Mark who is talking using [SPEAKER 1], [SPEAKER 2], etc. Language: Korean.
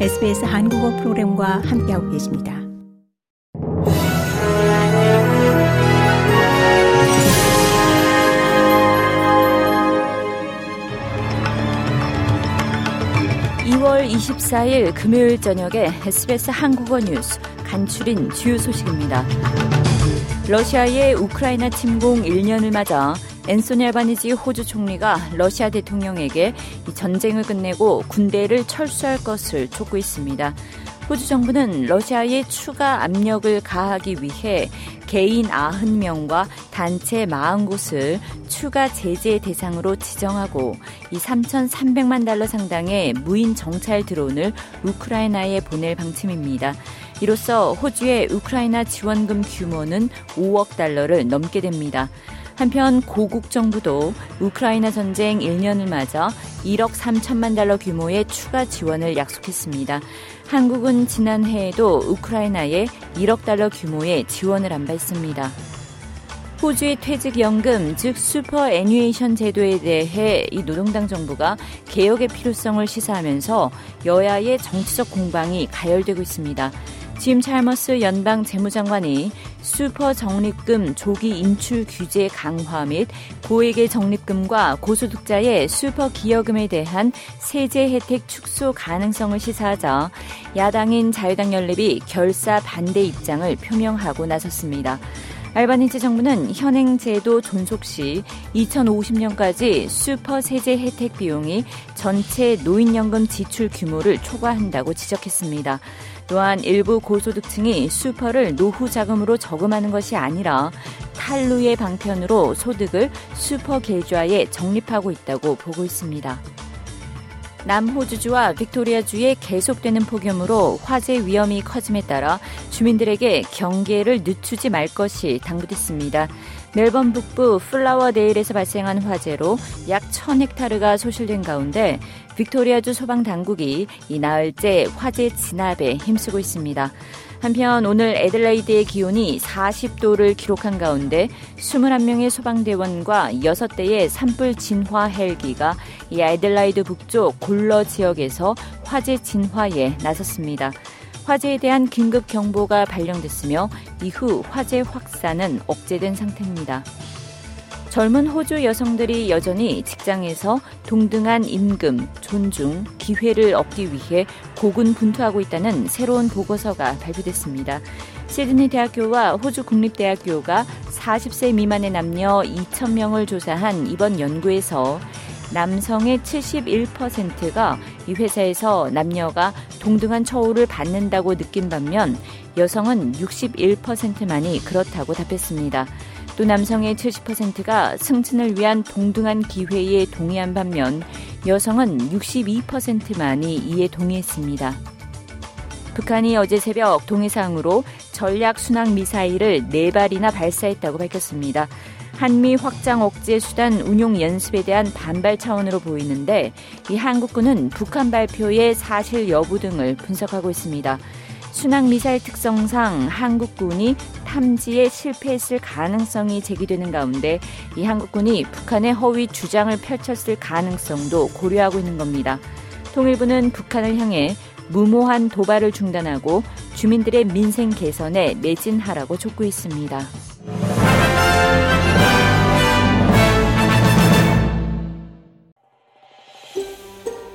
[SPEAKER 1] SBS 한국어 프로그램과 함께하고 계십니다.
[SPEAKER 2] (2월 24일) 금요일 저녁에 SBS 한국어 뉴스 간추린 주요 소식입니다. 러시아의 우크라이나 침공 1년을 맞아 앤소니 알바니지 호주 총리가 러시아 대통령에게 전쟁을 끝내고 군대를 철수할 것을 촉구했습니다. 호주 정부는 러시아에 추가 압력을 가하기 위해 개인 90명과 단체 40곳을 추가 제재 대상으로 지정하고 이 3,300만 달러 상당의 무인 정찰 드론을 우크라이나에 보낼 방침입니다. 이로써 호주의 우크라이나 지원금 규모는 5억 달러를 넘게 됩니다. 한편 고국 정부도 우크라이나 전쟁 1년을 맞아 1억 3천만 달러 규모의 추가 지원을 약속했습니다. 한국은 지난해에도 우크라이나에 1억 달러 규모의 지원을 한 바 있습니다. 호주의 퇴직연금, 즉 superannuation 제도에 대해 이 노동당 정부가 개혁의 필요성을 시사하면서 여야의 정치적 공방이 가열되고 있습니다. 짐 찰머스 연방 재무장관이 슈퍼 적립금 조기 인출 규제 강화 및 고액의 적립금과 고소득자의 슈퍼 기여금에 대한 세제 혜택 축소 가능성을 시사하자 야당인 자유당 연립이 결사 반대 입장을 표명하고 나섰습니다. 알바니지 정부는 현행 제도 존속 시 2050년까지 슈퍼 세제 혜택 비용이 전체 노인연금 지출 규모를 초과한다고 지적했습니다. 또한 일부 고소득층이 슈퍼를 노후 자금으로 저금하는 것이 아니라 탈루의 방편으로 소득을 슈퍼 계좌에 적립하고 있다고 보고 있습니다. 남호주주와 빅토리아주의 계속되는 폭염으로 화재 위험이 커짐에 따라 주민들에게 경계를 늦추지 말 것이 당부됐습니다. 멜번 북부 플라워데일에서 발생한 화재로 약 1000헥타르가 소실된 가운데 빅토리아주 소방 당국이 이 나흘째 화재 진압에 힘쓰고 있습니다. 한편 오늘 애들레이드의 기온이 40도를 기록한 가운데 21명의 소방대원과 6대의 산불 진화 헬기가 이 애들라이드 북쪽 골러 지역에서 화재 진화에 나섰습니다. 화재에 대한 긴급 경보가 발령됐으며 이후 화재 확산은 억제된 상태입니다. 젊은 호주 여성들이 여전히 직장에서 동등한 임금, 존중, 기회를 얻기 위해 고군분투하고 있다는 새로운 보고서가 발표됐습니다. 시드니 대학교와 호주 국립대학교가 40세 미만의 남녀 2,000명을 조사한 이번 연구에서 남성의 71%가 이 회사에서 남녀가 동등한 처우를 받는다고 느낀 반면 여성은 61%만이 그렇다고 답했습니다. 또 남성의 70%가 승진을 위한 동등한 기회에 동의한 반면 여성은 62%만이 이에 동의했습니다. 북한이 어제 새벽 동해상으로 전략 순항 미사일을 4발이나 발사했다고 밝혔습니다. 한미 확장 억제 수단 운용 연습에 대한 반발 차원으로 보이는데 이 한국군은 북한 발표의 사실 여부 등을 분석하고 있습니다. 순항 미사일 특성상 한국군이 탐지에 실패했을 가능성이 제기되는 가운데 이 한국군이 북한의 허위 주장을 펼쳤을 가능성도 고려하고 있는 겁니다. 통일부는 북한을 향해 무모한 도발을 중단하고 주민들의 민생 개선에 매진하라고 촉구했습니다.